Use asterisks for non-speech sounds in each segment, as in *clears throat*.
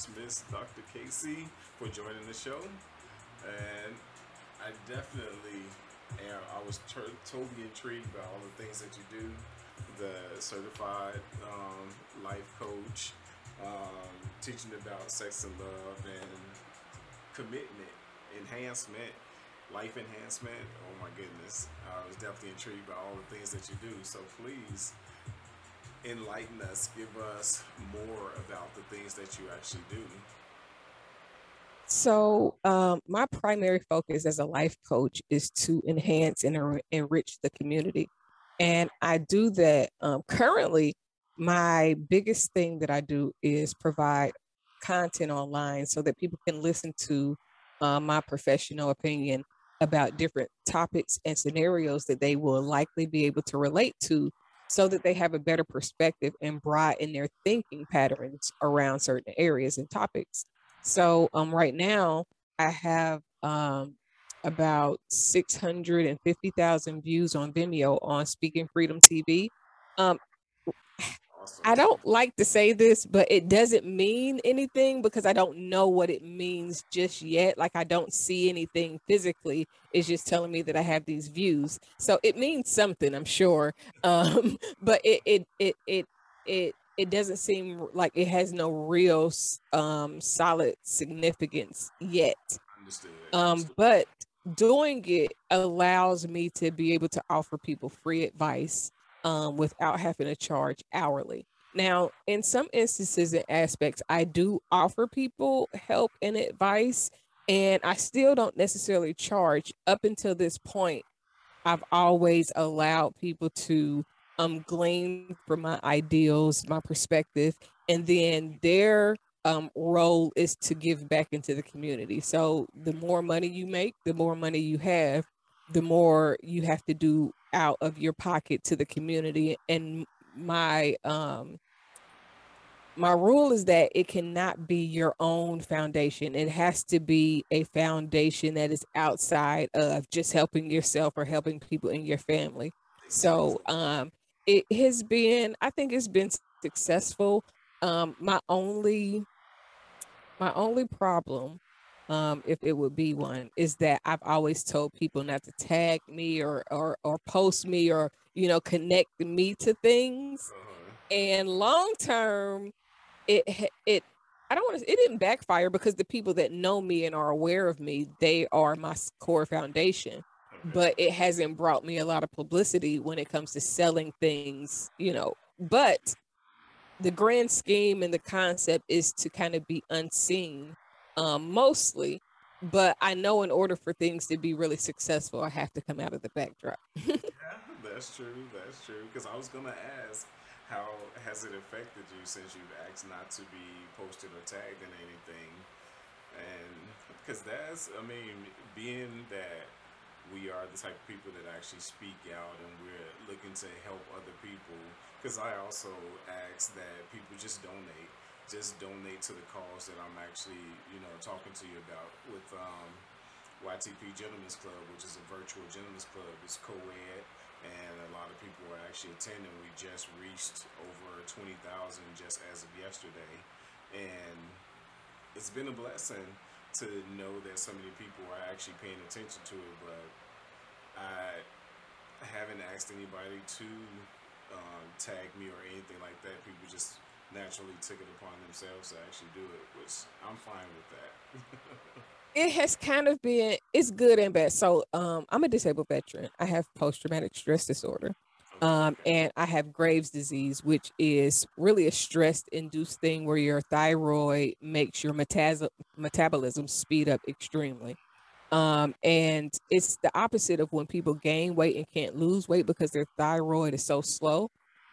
much, Miss Dr. Casey, for joining the show. And I definitely am. I was ter- totally intrigued by all the things that you do. The certified um, life coach, um, teaching about sex and love, and commitment, enhancement, life enhancement. Oh my goodness. I was definitely intrigued by all the things that you do. So please enlighten us, give us more about the things that you actually do. So, um, my primary focus as a life coach is to enhance and en- enrich the community. And I do that um, currently. My biggest thing that I do is provide content online so that people can listen to uh, my professional opinion about different topics and scenarios that they will likely be able to relate to so that they have a better perspective and broaden their thinking patterns around certain areas and topics. So um, right now I have um, about 650,000 views on Vimeo on Speaking Freedom TV. Um. I don't like to say this, but it doesn't mean anything because I don't know what it means just yet. Like I don't see anything physically. It's just telling me that I have these views. So it means something, I'm sure. *laughs* Um, but it it it it it it doesn't seem like it has no real um solid significance yet. Understood. Um, but doing it allows me to be able to offer people free advice um, without having to charge hourly. Now, in some instances and aspects, I do offer people help and advice, and I still don't necessarily charge. Up until this point, I've always allowed people to um, glean from my ideals, my perspective, and then their um, role is to give back into the community. So the more money you make, the more money you have, the more you have to do out of your pocket to the community and my um my rule is that it cannot be your own foundation. It has to be a foundation that is outside of just helping yourself or helping people in your family. So um it has been i think it's been successful. Um my only my only problem um, if it would be one, is that I've always told people not to tag me or or or post me or you know connect me to things. Uh-huh. And long term, it it I don't want to. It didn't backfire because the people that know me and are aware of me, they are my core foundation. But it hasn't brought me a lot of publicity when it comes to selling things, you know. But the grand scheme and the concept is to kind of be unseen um, mostly. But I know in order for things to be really successful, I have to come out of the backdrop. *laughs* yeah, that's true. That's true. Because I was gonna ask, how has it affected you since you've asked not to be posted or tagged in anything? And because that's, I mean, being that we are the type of people that actually speak out and we're looking to help other people. Because I also ask that people just donate just donate to the cause that I'm actually, you know, talking to you about with um, YTP Gentlemen's Club, which is a virtual gentlemen's club. It's co-ed, and a lot of people are actually attending. We just reached over 20,000 just as of yesterday, and it's been a blessing to know that so many people are actually paying attention to it. But I haven't asked anybody to um, tag me or anything like that. People just naturally took it upon themselves to actually do it, which I'm fine with that. it has kind of been it's good and bad. So um I'm a disabled veteran. I have post traumatic stress disorder. Um, and I have Graves' disease, which is really a stress induced thing where your thyroid makes your metas- metabolism speed up extremely. Um, and it's the opposite of when people gain weight and can't lose weight because their thyroid is so slow.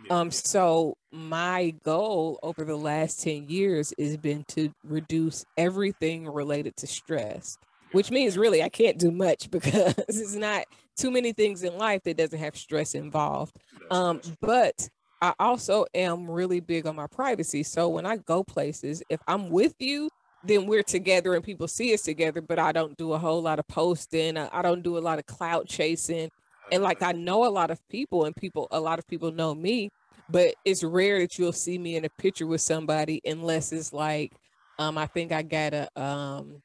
Um, so my goal over the last 10 years has been to reduce everything related to stress, which means really I can't do much *laughs* because it's not too many things in life that doesn't have stress involved. Um, but I also am really big on my privacy. So when I go places, if I'm with you, then we're together and people see us together, but I don't do a whole lot of posting. I don't do a lot of clout chasing and like I know a lot of people and people a lot of people know me, but it's rare that you'll see me in a picture with somebody unless it's like Um, I think I got a um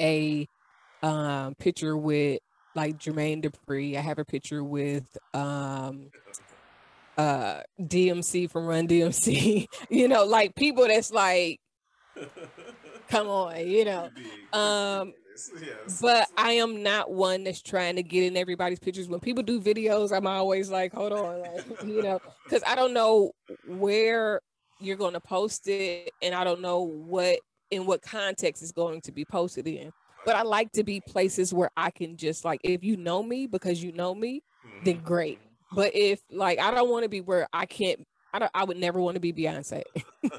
a um picture with like Jermaine Dupri. I have a picture with um uh DMC from Run DMC. *laughs* you know, like people that's like *laughs* come on, you know. Um *laughs* yes. but I am not one that's trying to get in everybody's pictures. When people do videos, I'm always like, hold on, like, *laughs* you know, because I don't know where you're going to post it, and I don't know what in what context is going to be posted in. But I like to be places where I can just like, if you know me because you know me, then mm-hmm. great. But if like I don't want to be where I can't, I don't, I would never want to be Beyonce.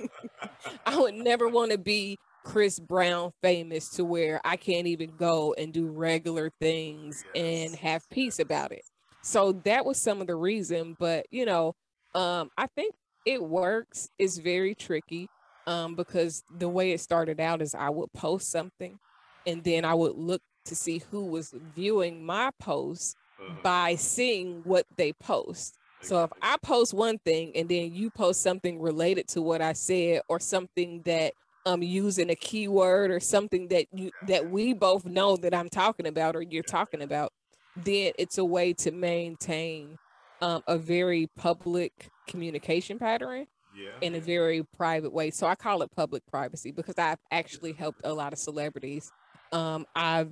*laughs* I would never want to be Chris Brown famous to where I can't even go and do regular things and have peace about it. So that was some of the reason, but you know, um, I think it works. It's very tricky um, because the way it started out is I would post something and then I would look to see who was viewing my post uh-huh. by seeing what they post. So if I post one thing and then you post something related to what I said or something that um using a keyword or something that you that we both know that I'm talking about or you're talking about, then it's a way to maintain um, a very public communication pattern yeah. in a very private way. So I call it public privacy because I've actually helped a lot of celebrities. Um, I've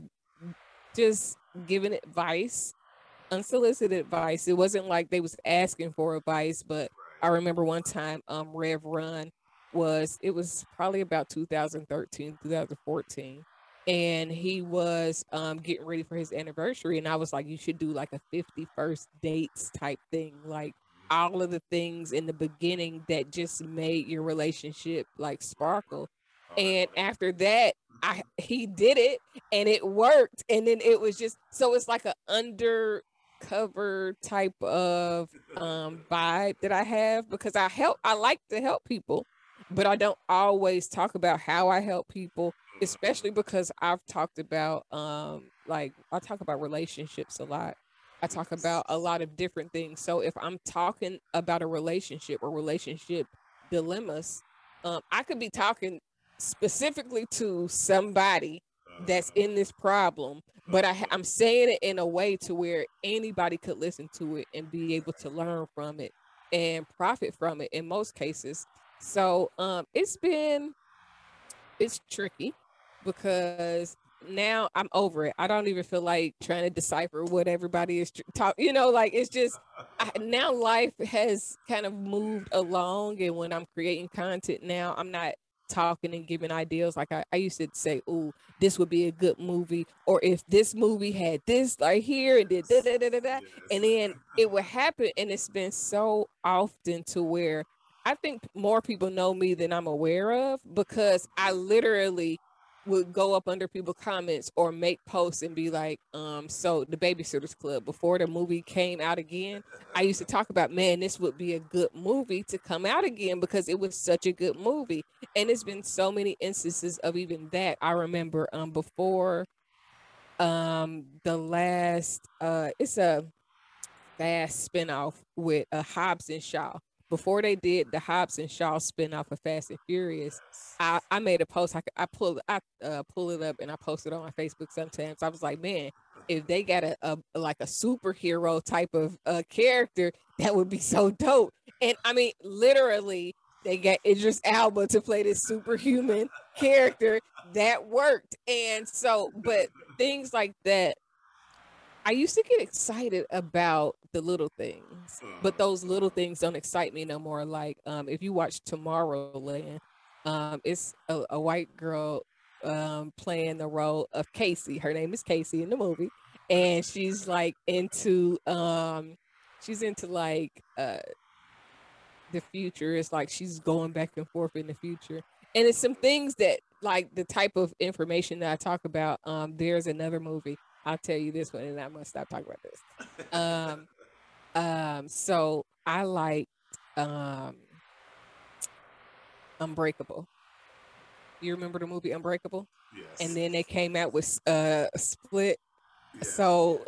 just given advice, unsolicited advice. It wasn't like they was asking for advice, but I remember one time um Rev Run was it was probably about 2013 2014 and he was um, getting ready for his anniversary and i was like you should do like a 51st dates type thing like all of the things in the beginning that just made your relationship like sparkle. And after that i he did it and it worked and then it was just so it's like an undercover type of um vibe that i have because i help i like to help people but I don't always talk about how I help people, especially because I've talked about um like I talk about relationships a lot. I talk about a lot of different things. So if I'm talking about a relationship or relationship dilemmas, um, I could be talking specifically to somebody that's in this problem, but I, I'm saying it in a way to where anybody could listen to it and be able to learn from it and profit from it in most cases. So um it's been it's tricky because now I'm over it. I don't even feel like trying to decipher what everybody is talk. You know, like it's just I, now life has kind of moved along, and when I'm creating content now, I'm not talking and giving ideas like I, I used to say, "Oh, this would be a good movie," or if this movie had this like here and did da da da da da, and then it would happen, and it's been so often to where I think more people know me than I'm aware of because I literally would go up under people's comments or make posts and be like, um, so the babysitters club before the movie came out again, I used to talk about, man, this would be a good movie to come out again because it was such a good movie. And it's been so many instances of even that. I remember um before um the last uh it's a fast spinoff with a uh, Hobbs and Shaw before they did the Hobbs and Shaw spinoff of Fast and Furious, I, I made a post. I, I pull I uh, pull it up and I post it on my Facebook sometimes. I was like, man, if they got a, a like a superhero type of uh, character, that would be so dope. And I mean, literally, they got Idris Elba to play this superhuman character that worked. And so, but things like that I used to get excited about the little things, but mm-hmm. those little things don't excite me no more. Like um, if you watch Tomorrowland, um, it's a, a, white girl um, playing the role of Casey. Her name is Casey in the movie, and she's like into um, she's into like uh, the future. It's like she's going back and forth in the future, and it's some things that like the type of information that I talk about. Um, there's another movie I'll tell you this one, and I'm gonna stop talking about this. Um, um, so I like um, Unbreakable. You remember the movie Unbreakable? Yes. And then they came out with uh, Split. Yes. So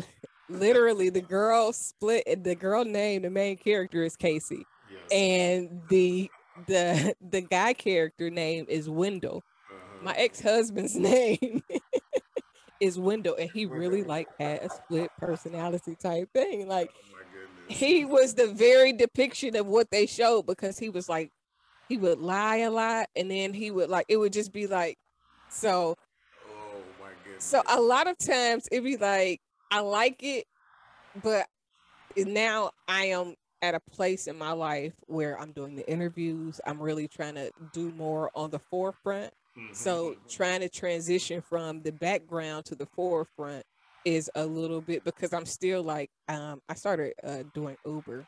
literally, the girl split. The girl name, the main character is Casey, yes. and the the *laughs* the guy character name is Wendell. my ex-husband's *laughs* name is Wendell, and he really like *laughs* had a split personality type thing. Like Oh he was the very depiction of what they showed because he was like he would lie a lot and then he would like it would just be like so Oh my goodness. so a lot of times it'd be like I like it, but now I am at a place in my life where I'm doing the interviews. I'm really trying to do more on the forefront. Mhm. So trying to transition from the background to the forefront is a little bit because I'm still like um I started uh doing Uber.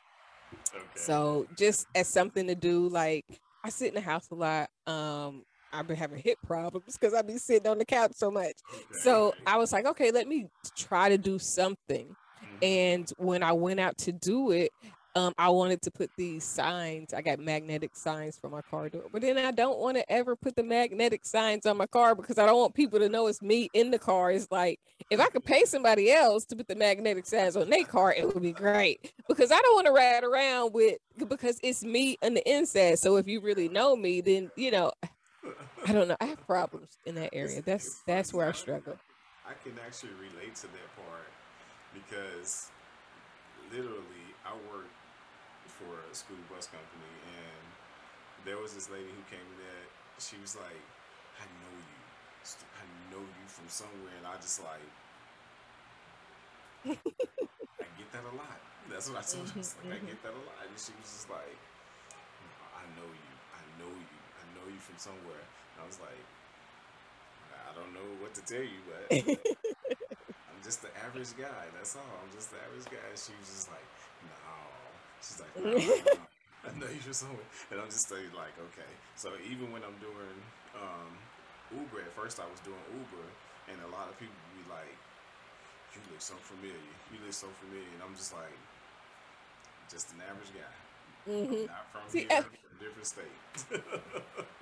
okay. So just as something to do, like I sit in the house a lot. Um I've been having hip problems because I've been sitting on the couch so much. Okay. So I was like, okay, let me try to do something. Mhm. And when I went out to do it, um, I wanted to put these signs. I got magnetic signs for my car door, but then I don't want to ever put the magnetic signs on my car because I don't want people to know it's me in the car. It's like if I could pay somebody else to put the magnetic signs on their car, it would be great because I don't want to ride around with because it's me on the inside. So if you really know me, then you know I don't know. I have problems in that area. That's that's where I struggle. I can actually relate to that part because literally I for a school bus company and there was this lady who came in there. She was like, "I know you. I know you from somewhere," and I just like, I get that a lot. That's what I told her. I was like, I get that a lot, and she was just like, "I know you. I know you. I know you from somewhere." And I was like, I don't know what to tell you, but *laughs* I'm just the average guy. That's all. I'm just the average guy. She was just like. She's like. I know you from somewhere. And I'm just saying, like, okay. So even when I'm doing um, Uber, at first I was doing Uber, and a lot of people would be like, you look so familiar. You look so familiar. And I'm just like, just an average guy. Mhm. Not from See, here, I- from a different state.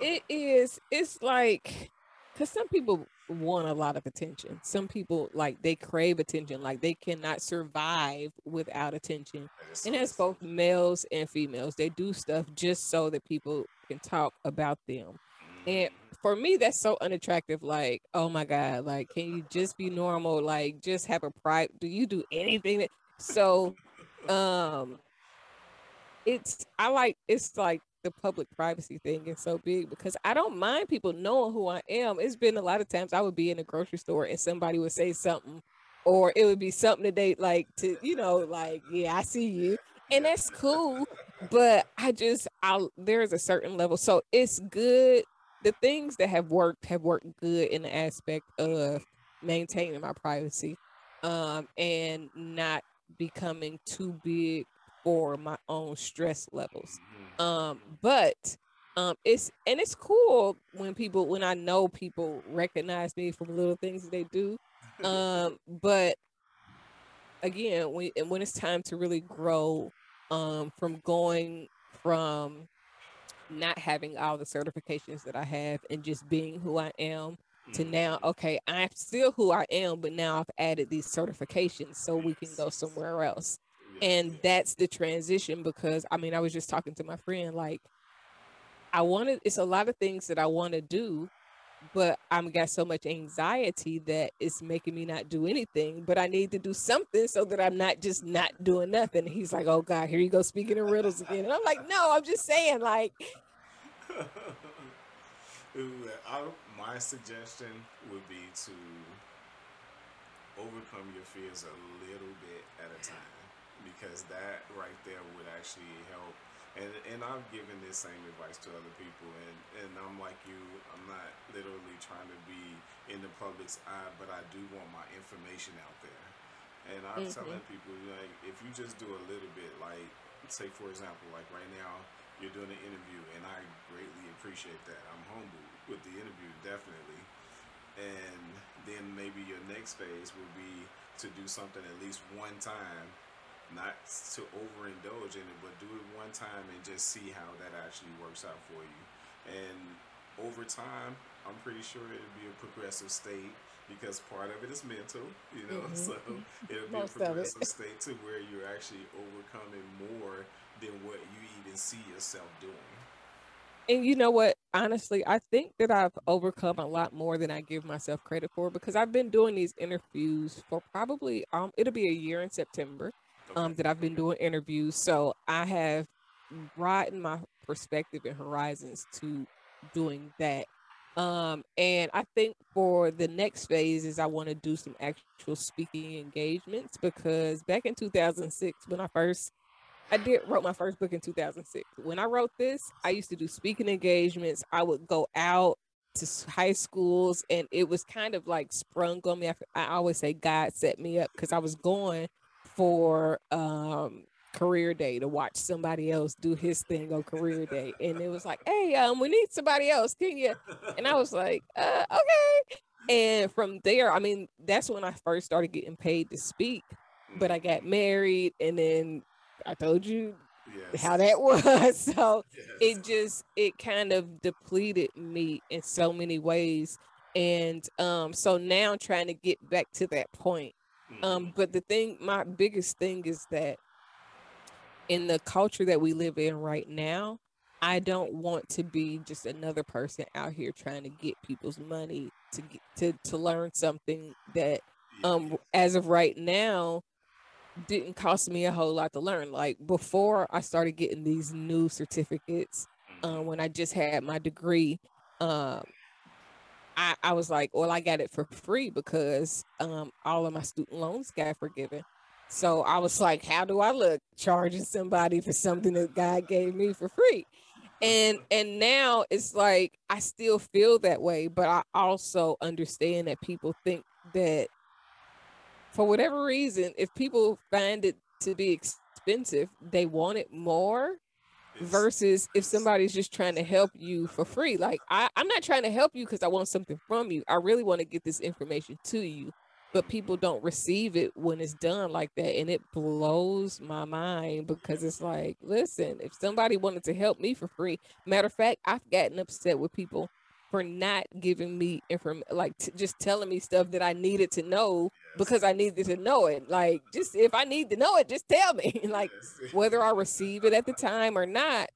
*laughs* it is it's like because some people want a lot of attention. Some people like they crave attention like they cannot survive without attention. And as both males and females. They do stuff just so that people can talk about them. And Mhm. for me that's so unattractive like oh my god like can you just be normal? Like just have a pride do you do anything that so um it's i like it's like the public privacy thing is so big because i don't mind people knowing who i am. It's been a lot of times i would be in a grocery store and somebody would say something or it would be something that they like to you know like yeah i see you. And that's cool but i just i there's a certain level. So it's good. The things that have worked have worked good in the aspect of maintaining my privacy um and not becoming too big for my own stress levels. Um but um it's and it's cool when people when i know people recognize me from little things they do. *laughs* Um but again when when it's time to really grow um from going from not having all the certifications that i have and just being who i am to now Mhm. okay i'm still who i am but now i've added these certifications so we can go somewhere else and that's the transition because i mean i was just talking to my friend like i wanted it's a lot of things that i want to do but i'm got so much anxiety that it's making me not do anything but i need to do something so that i'm not just not doing nothing. He's like oh god here you go speaking in riddles again. And i'm like no i'm just saying like *laughs* I, my suggestion would be to overcome your fears a little bit at a time because that right there would actually help. And and I've given this same advice to other people, and and I'm like you. I'm not literally trying to be in the public's eye, but I do want my information out there. And I'm Mhm. telling people like if you just do a little bit, like say for example, like right now you're doing an interview, and I greatly appreciate that. I'm humble with the interview, definitely. And then maybe your next phase will be to do something at least one time, not to overindulge in it, but do it one time and just see how that actually works out for you. And over time, I'm pretty sure it'll be a progressive state because part of it is mental, you know. Mhm. *laughs* So it'll be a Most of it. progressive state to where you're actually overcoming more than what you even see yourself doing. and you know what honestly, I think that I've overcome a lot more than I give myself credit for because I've been doing these interviews for probably um it'll be a year in September um that I've been doing interviews. So I have broadened my perspective and horizons to doing that. Um, and I think for the next phase is I want to do some actual speaking engagements because back in 2006, when I first I did wrote my first book in 2006. When I wrote this, I used to do speaking engagements. I would go out to high schools and it was kind of like sprung on me. I, I always say God set me up because I was going for um career day to watch somebody else do his thing on career day. And it was like hey um we need somebody else can you and i was like uh, okay. And from there i mean that's when i first started getting paid to speak but i got married and then i told you yes. how that *laughs* was. So yes. it just it kind of depleted me in so many ways. And um so now i'm trying to get back to that point um mm-hmm. but the thing my biggest thing is that in the culture that we live in right now, I don't want to be just another person out here trying to get people's money to get, to to learn something that um as of right now didn't cost me a whole lot to learn. Like before I started getting these new certificates, uh, when I just had my degree, um, I, I was like, well, I got it for free because um, all of my student loans got forgiven. So I was like, how do I look charging somebody for something that God gave me for free? And and now it's like I still feel that way, but I also understand that people think that for whatever reason, if people find it to be expensive, they want it more versus if somebody's just trying to help you for free. Like I, I'm not trying to help you because I want something from you. I really want to get this information to you but people don't receive it when it's done like that and it blows my mind because it's like listen if somebody wanted to help me for free matter of fact i've gotten upset with people for not giving me information like t- just telling me stuff that i needed to know because i needed to know it. Like just if i need to know it just tell me. *laughs* Like *laughs* whether i receive it at the time or not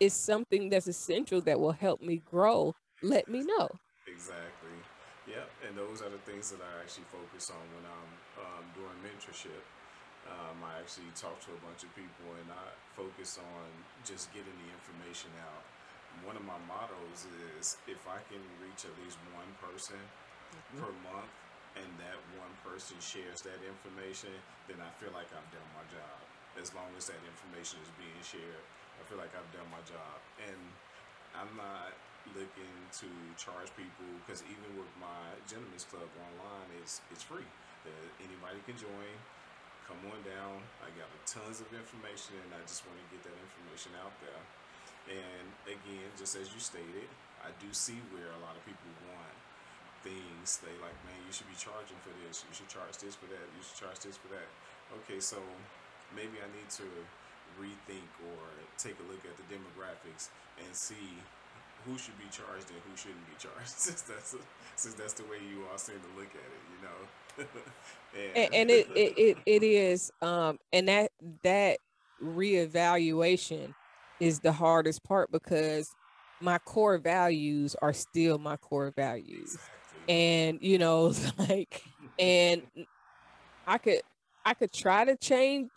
is something that's essential that will help me grow. Let me know. Exactly. Yep, and those are the things that I actually focus on when I'm um, doing mentorship. Um, I actually talk to a bunch of people and I focus on just getting the information out. One of my mottos is if I can reach at least one person mm-hmm. per month and that one person shares that information, then I feel like I've done my job. As long as that information is being shared, I feel like I've done my job. And I'm not looking to charge people because even with my gentlemen's club online, it's it's free. That anybody can join. Come on down. I got tons of information, and I just want to get that information out there. And again, just as you stated, I do see where a lot of people want things. They like, man, you should be charging for this. You should charge this for that. You should charge this for that. Okay, so maybe I need to rethink or take a look at the demographics and see who should be charged and who shouldn't be charged *laughs* since that's since that's the way you all seem to look at it you know *laughs* and, and, and it, it, it it is um and that that reevaluation is the hardest part because my core values are still my core values. Exactly. and you know *laughs* like and *laughs* i could i could try to change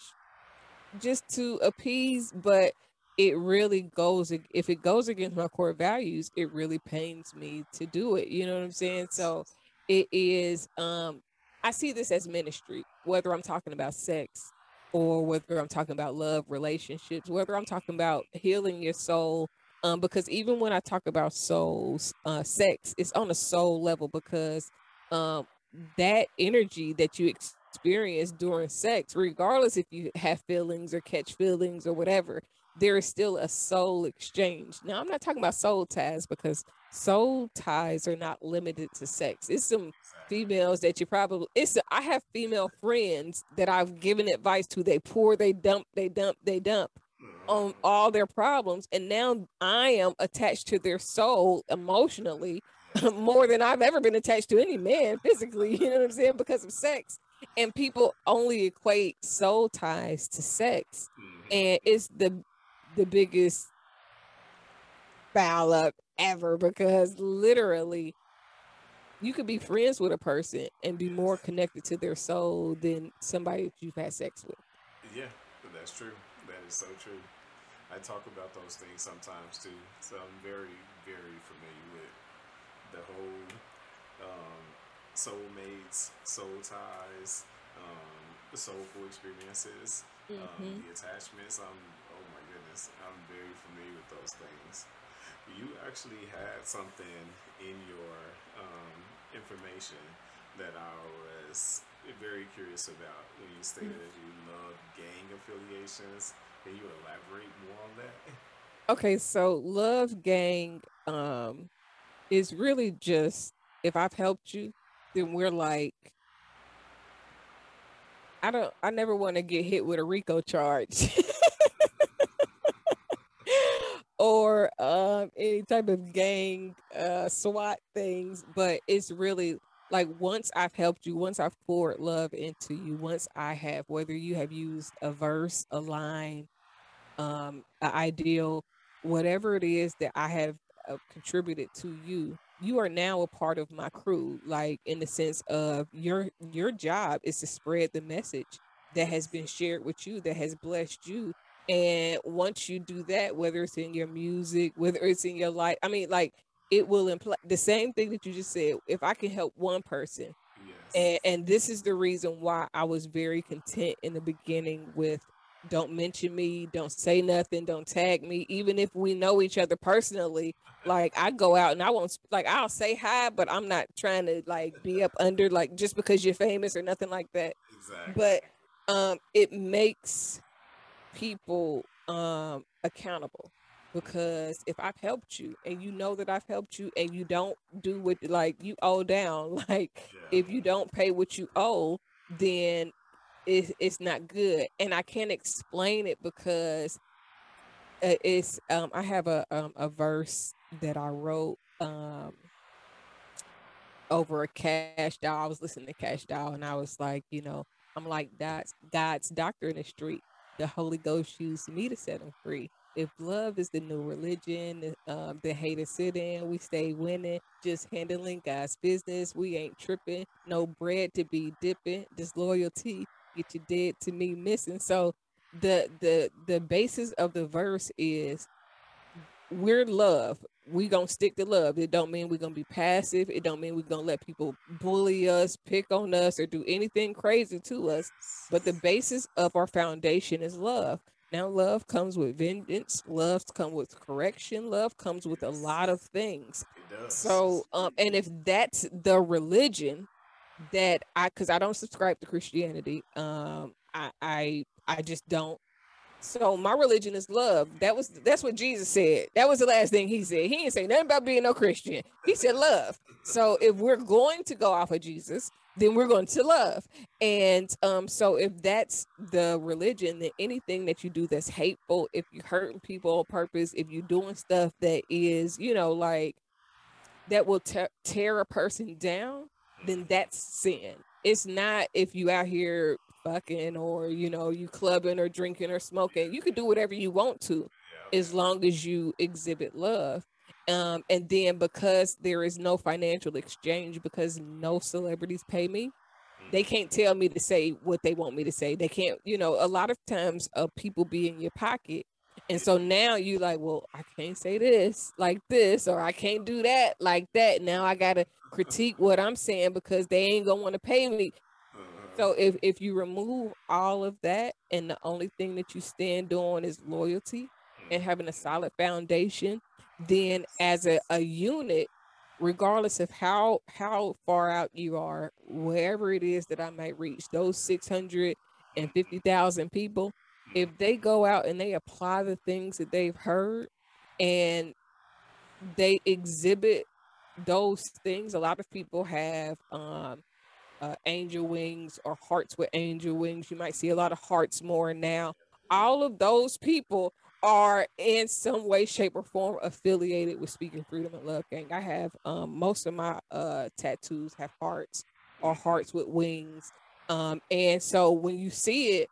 just to appease but it really goes if it goes against my core values it really pains me to do it you know what i'm saying? So it is um i see this as ministry whether i'm talking about sex or whether i'm talking about love relationships whether i'm talking about healing your soul um because even when i talk about souls uh sex it's on a soul level because um that energy that you experience during sex regardless if you have feelings or catch feelings or whatever there is still a soul exchange. Now, I'm not talking about soul ties because soul ties are not limited to sex. It's some females that you probably it's I have female friends that I've given advice to. They pour, they dump, they dump, they dump mm-hmm. on all their problems, and now I am attached to their soul emotionally *laughs* more than I've ever been attached to any man physically. *laughs* You know what I'm saying? Because of sex. And people only equate soul ties to sex. Mm-hmm. And it's the the biggest foul up ever because literally you could be friends with a person and be more connected to their soul than somebody that you've had sex with. Yeah, that's true. That is so true. I talk about those things sometimes too. So I'm very, very familiar with the whole um, soulmates, soul ties, um, soulful experiences, um, Mm-hmm. the attachments. I'm, oh my goodness, I'm very familiar with those things. You actually had something in your um, information that I was very curious about when you stated that you love gang affiliations. Can you elaborate more on that? Okay, so love gang um is really just if I've helped you, then we're like I don't I never want to get hit with a RICO charge. *laughs* or um any type of gang uh SWAT things, but it's really like once I've helped you, once I've poured love into you, once I have whether you have used a verse, a line, um, an ideal, whatever it is that I have uh, contributed to you, you are now a part of my crew. Like in the sense of your your job is to spread the message that has been shared with you, that has blessed you. And once you do that, whether it's in your music, whether it's in your life, I mean, like it will imply the same thing that you just said. If I can help one person, Yes. and, and this is the reason why I was very content in the beginning with don't mention me, don't say nothing, don't tag me, even if we know each other personally. Like I go out and I won't like I'll say hi, but I'm not trying to like be up under like just because you're famous or nothing like that. exactly. But um it makes people um accountable because if I've helped you and you know that I've helped you and you don't do what like you owe down, *laughs* like yeah. if you don't pay what you owe, then it's, it's not good. And I can't explain it because uh, it's um I have a um a verse that I wrote um over a Kash Doll. I was listening to Kash Doll and I was like, you know, I'm like God's God's doctor in the street. The Holy Ghost used me to set them free. If love is the new religion, um, the haters sit in, we stay winning, just handling God's business. We ain't tripping, no bread to be dipping, disloyalty, get you dead to me missing. So the the the basis of the verse is we're love. We gonna stick to love. It don't mean we're gonna be passive. It don't mean we're gonna let people bully us, pick on us, or do anything crazy to us. But the basis of our foundation is love. Now, love comes with vengeance. Love comes with correction. Love comes with a lot of things. it does. So, um, and if that's the religion that I, because I don't subscribe to Christianity, um, I, I, I just don't. So my religion is love. That was that's what Jesus said. That was the last thing he said. He didn't say nothing about being no Christian. He said love. So if we're going to go off of Jesus, then we're going to love. And um, so if that's the religion, then anything that you do that's hateful, if you're hurting people on purpose, if you're doing stuff that is, you know, like that will te- tear a person down, then that's sin. It's not if you out here fucking or you know you clubbing or drinking or smoking. You can do whatever you want to, as long as you exhibit love. Um, and then because there is no financial exchange, because no celebrities pay me, they can't tell me to say what they want me to say. They can't, you know, a lot of times uh, people be in your pocket. And so now you like, well, I can't say this like this, or I can't do that like that. Now I gotta critique what I'm saying because they ain't gonna want to pay me. So if if you remove all of that and the only thing that you stand on is loyalty and having a solid foundation, then as a, a unit, regardless of how how far out you are, wherever it is that I might reach, those six hundred and fifty thousand people, if they go out and they apply the things that they've heard and they exhibit those things, a lot of people have um uh, angel wings or hearts with angel wings. You might see a lot of hearts more now. All of those people are in some way, shape, or form affiliated with Speaking Freedom and Love Gang. I have um, most of my uh, tattoos have hearts or hearts with wings. Um, and so when you see it,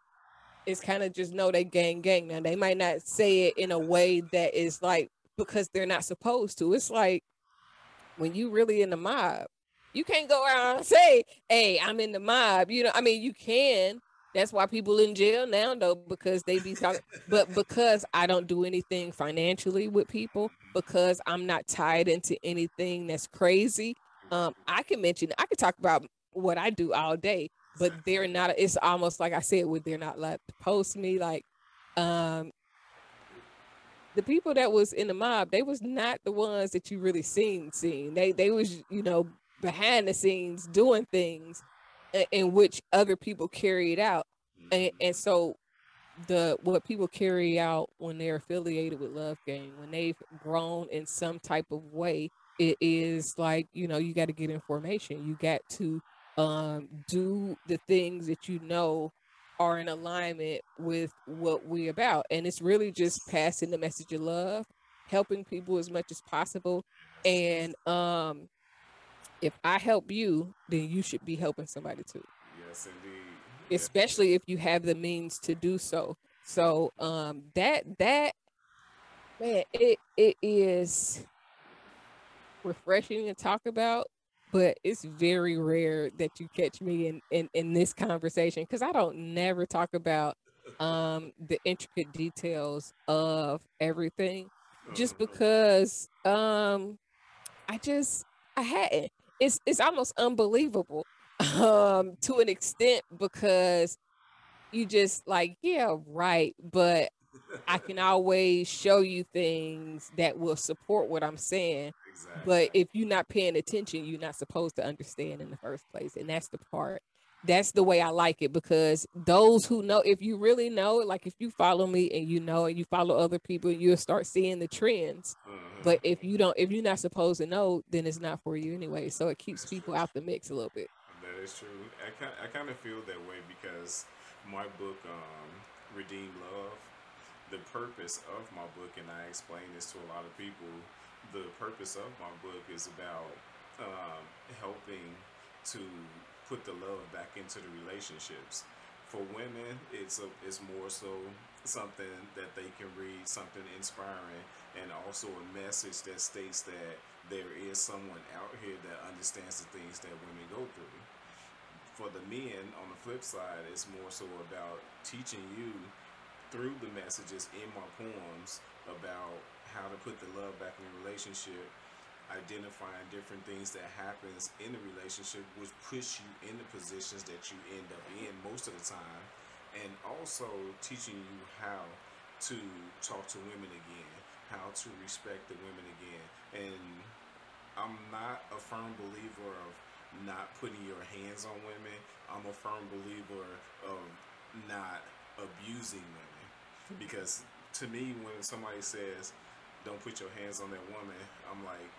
it's kind of just know they gang gang. Now they might not say it in a way that is like because they're not supposed to. It's like when you really in the mob, you can't go around and say, "Hey, I'm in the mob." You know, I mean, you can. That's why people in jail now, though, because they be talking. but because I don't do anything financially with people, because I'm not tied into anything that's crazy, um, I can mention, I can talk about what I do all day, but they're not. It's almost like I said, with they're not allowed to post me. Like, um, the people that was in the mob, they was not the ones that you really seen. Seen they they was you know behind the scenes doing things in, in which other people carry it out, and, and so the what people carry out when they're affiliated with Love Gang, when they've grown in some type of way, it is like you know you got to get information. You got to um, do the things that you know are in alignment with what we about, and it's really just passing the message of love, helping people as much as possible, and um, if I help you, then you should be helping somebody too. Yes, indeed. Especially if you have the means to do so. So um that that man, it it is refreshing to talk about, but it's very rare that you catch me in in, in this conversation because I don't never talk about um the intricate details of everything just Uh-huh. because um I just I hadn't it's it's almost unbelievable um to an extent because you just like yeah right but i can *laughs* always show you things that will support what i'm saying exactly. but if you're not paying attention you're not supposed to understand in the first place and that's the part that's the way i like it because those who know if you really know like if you follow me and you know and you follow other people you'll start seeing the trends but if you don't, if you're not supposed to know, then it's not for you anyway. So it keeps people out the mix a little bit. That is true. I kind, I kind of feel that way because my book, um, Redeem Love, the purpose of my book, and I explain this to a lot of people, the purpose of my book is about um, helping to put the love back into the relationships. For women, it's a, it's more so something that they can read, something inspiring, and also a message that states that there is someone out here that understands the things that women go through. For the men, on the flip side, it's more so about teaching you through the messages in my poems about how to put the love back in the relationship, identifying different things that happens in the relationship which push you in the positions that you end up in most of the time, and also teaching you how to talk to women again, how to respect the women again, and I'm not a firm believer of not putting your hands on women. I'm a firm believer of not abusing women. Because to me, when somebody says, don't put your hands on that woman, I'm like,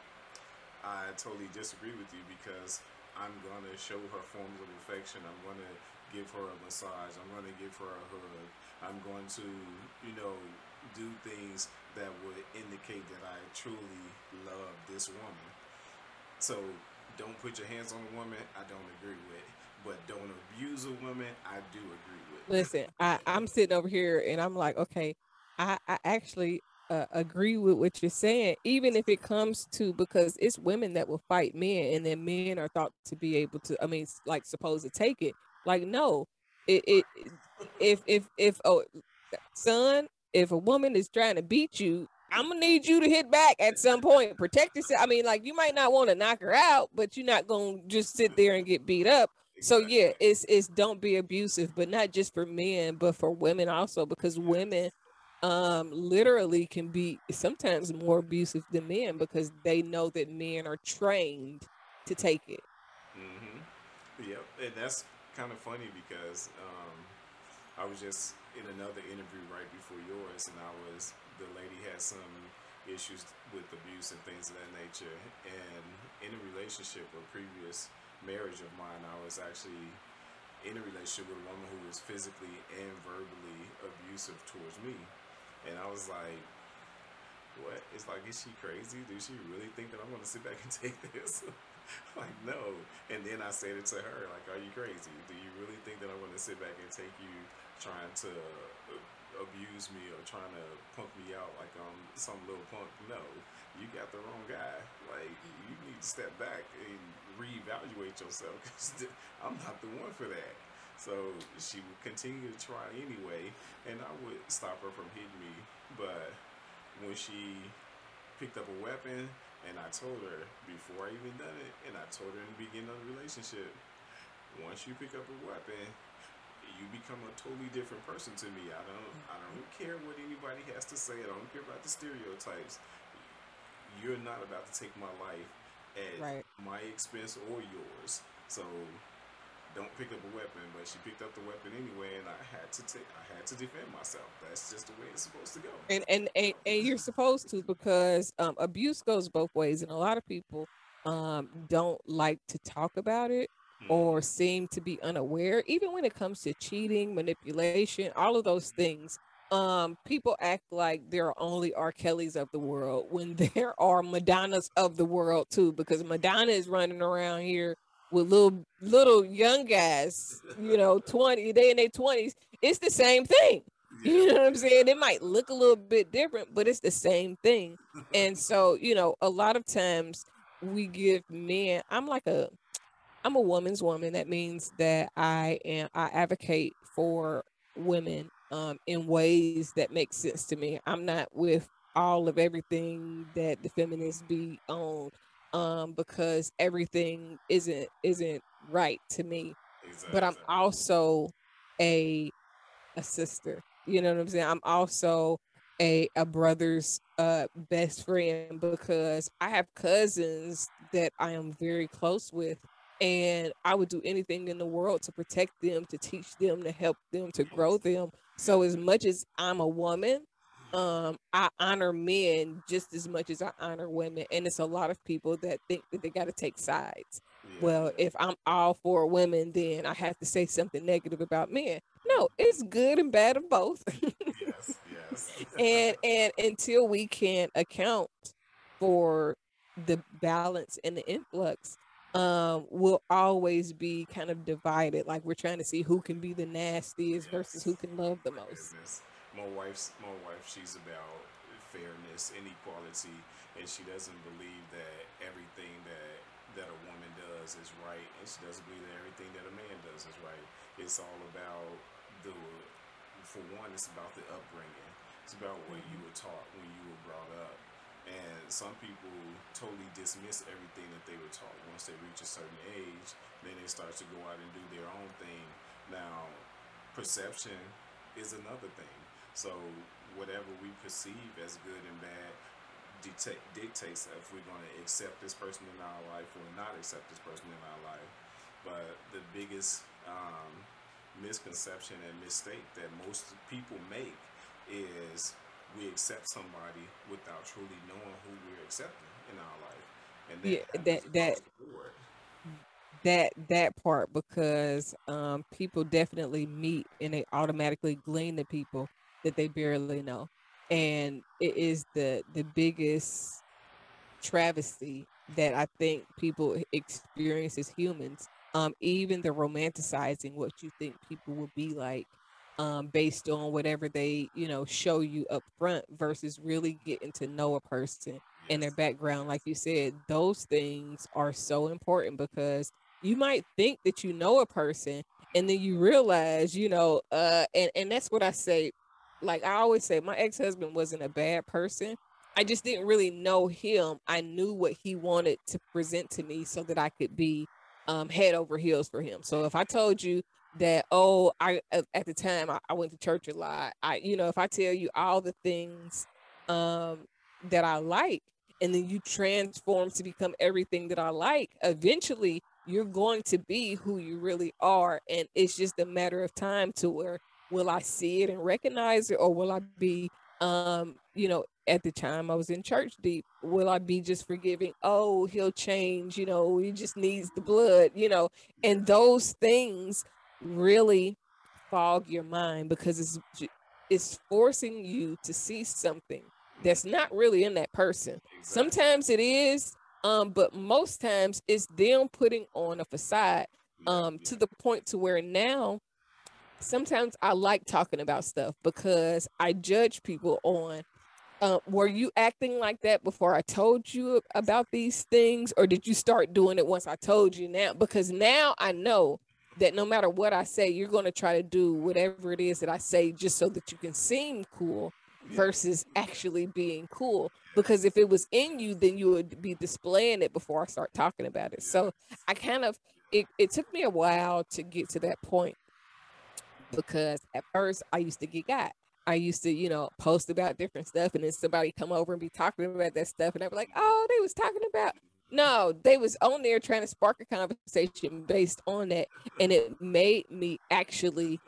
I totally disagree with you because I'm going to show her forms of affection. I'm going to give her a massage. I'm going to give her a hug. I'm going to, you know, do things that would indicate that I truly love this woman. So don't put your hands on a woman. I don't agree with. But don't abuse a woman. I do agree with. Listen, I, I'm sitting over here and I'm like, okay, I, I actually uh, agree with what you're saying, even if it comes to because it's women that will fight men, and then men are thought to be able to. I mean, like supposed to take it. Like no, it it if if if oh son, if a woman is trying to beat you, I'm gonna need you to hit back at some point. Protect yourself. I mean, like you might not want to knock her out, but you're not gonna just sit there and get beat up. So yeah, it's it's don't be abusive, but not just for men, but for women also, because women um literally can be sometimes more abusive than men because they know that men are trained to take it. hmm Yep, and that's kind of funny because um, I was just in another interview right before yours, and I was the lady had some issues with abuse and things of that nature, and in a relationship, or previous marriage of mine, I was actually in a relationship with a woman who was physically and verbally abusive towards me, and I was like. What? It's like, is she crazy? Does she really think that I'm gonna sit back and *laughs* take this? *laughs* like, no. And then I said it to her, like, are you crazy? Do you really think that I'm gonna sit back and take you trying to uh, abuse me or trying to punk me out like I'm some little punk. No, you got the wrong guy. Like you need to step back and reevaluate yourself because *laughs* I'm not the one for that. So she would continue to try anyway, and I would stop her from hitting me. But when she picked up a weapon, and I told her before I even done it, and I told her in the beginning of the relationship, once you pick up a weapon, you become a totally different person to me. I don't I don't care what anybody has to say. I don't care about the stereotypes. You're not about to take my life at right. my expense or yours. So don't pick up a weapon, but she picked up the weapon anyway, and I had to take, I had to defend myself. That's just the way it's supposed to go. And and and, and you're supposed to because um, abuse goes both ways, and a lot of people um, don't like to talk about it mm-hmm. or seem to be unaware. Even when it comes to cheating, manipulation, all of those things. Um, people act like there are only R. Kelly's of the world when *laughs* there are Madonnas of the world too, because Madonna is running around here with little little young guys, you know, 20, they in their 20s, it's the same thing. *laughs* You know what I'm saying? It might look a little bit different, but it's the same thing. And so, you know, a lot of times we give men, I'm like a I'm a woman's woman. That means that I am I advocate for women um, in ways that make sense to me. I'm not with all of everything that the feminists be on um, because everything isn't isn't right to me. Exactly. But I'm also a a sister. You know what I'm saying? I'm also a a brother's uh best friend because I have cousins that I am very close with and I would do anything in the world to protect them, to teach them, to help them, to grow them. So as much as I'm a woman, um I honor men just as much as I honor women. And it's a lot of people that think that they got to take sides. Yeah. Well, if I'm all for women, then I have to say something negative about men. No, it's good and bad of both. yes, *laughs* yes. and and until we can account for the balance and the influx, um, will always be kind of divided. Like we're trying to see who can be the nastiest versus who can love the most my wife's my wife she's about fairness and equality and she doesn't believe that everything that that a woman does is right and she doesn't believe that everything that a man does is right. It's all about the for one it's about the upbringing. It's about what you were taught when you were brought up. And some people totally dismiss everything that they were taught. Once they reach a certain age then they start to go out and do their own thing. Now perception is another thing so whatever we perceive as good and bad dictates if we're going to accept this person in our life or not accept this person in our life. But the biggest um, misconception and mistake that most people make is we accept somebody without truly knowing who we're accepting in our life. And that yeah, that that that that part because um, people definitely meet and they automatically glean the people that they barely know. And it is the the biggest travesty that I think people experience as humans. Um, even the romanticizing what you think people will be like um, based on whatever they, you know, show you up front versus really getting to know a person and their background. Like you said, those things are so important because you might think that you know a person and then you realize, you know, uh, and, and that's what I say like I always say, my ex husband wasn't a bad person. I just didn't really know him. I knew what he wanted to present to me so that I could be um, head over heels for him. So if I told you that, oh, I at the time I, I went to church a lot. I, you know, if I tell you all the things um, that I like, and then you transform to become everything that I like, eventually you're going to be who you really are, and it's just a matter of time to where will I see it and recognize it, or will I be, um, you know, at the time I was in church deep, will I be just forgiving? Oh, he'll change, you know, he just needs the blood, you know, and those things really fog your mind because it's it's forcing you to see something that's not really in that person. Sometimes it is, um, but most times it's them putting on a facade um, to the point to where now sometimes I like talking about stuff because I judge people on uh, were you acting like that before I told you about these things, or did you start doing it once I told you now? Because now I know that no matter what I say, you're going to try to do whatever it is that I say just so that you can seem cool versus actually being cool. Because if it was in you, then you would be displaying it before I start talking about it. So I kind of, it, it took me a while to get to that point because at first I used to get got. I used to, you know, post about different stuff and then somebody come over and be talking about that stuff. And I'd be like, oh, they was talking about no, they was on there trying to spark a conversation based on that. And it made me actually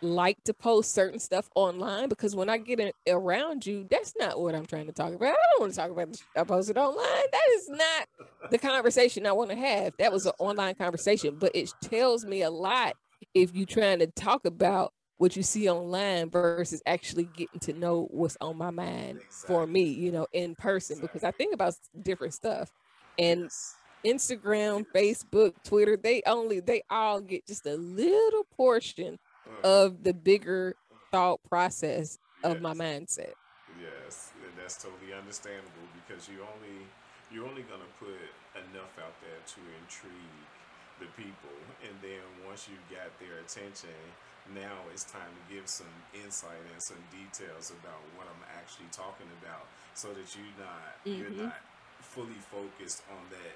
like to post certain stuff online because when I get in, around you, that's not what I'm trying to talk about. I don't want to talk about I posted online. That is not the conversation I want to have. That was an online conversation, but it tells me a lot if you're trying to talk about what you see online versus actually getting to know what's on my mind exactly. for me, you know, in person exactly. because I think about different stuff. And yes. Instagram, Facebook, Twitter, they only they all get just a little portion of the bigger thought process of my mindset. Yes, and that's totally understandable because you only you're only gonna put enough out there to intrigue the people, and then once you've got their attention, now it's time to give some insight and some details about what I'm actually talking about, so that you're not mm-hmm. you're not fully focused on that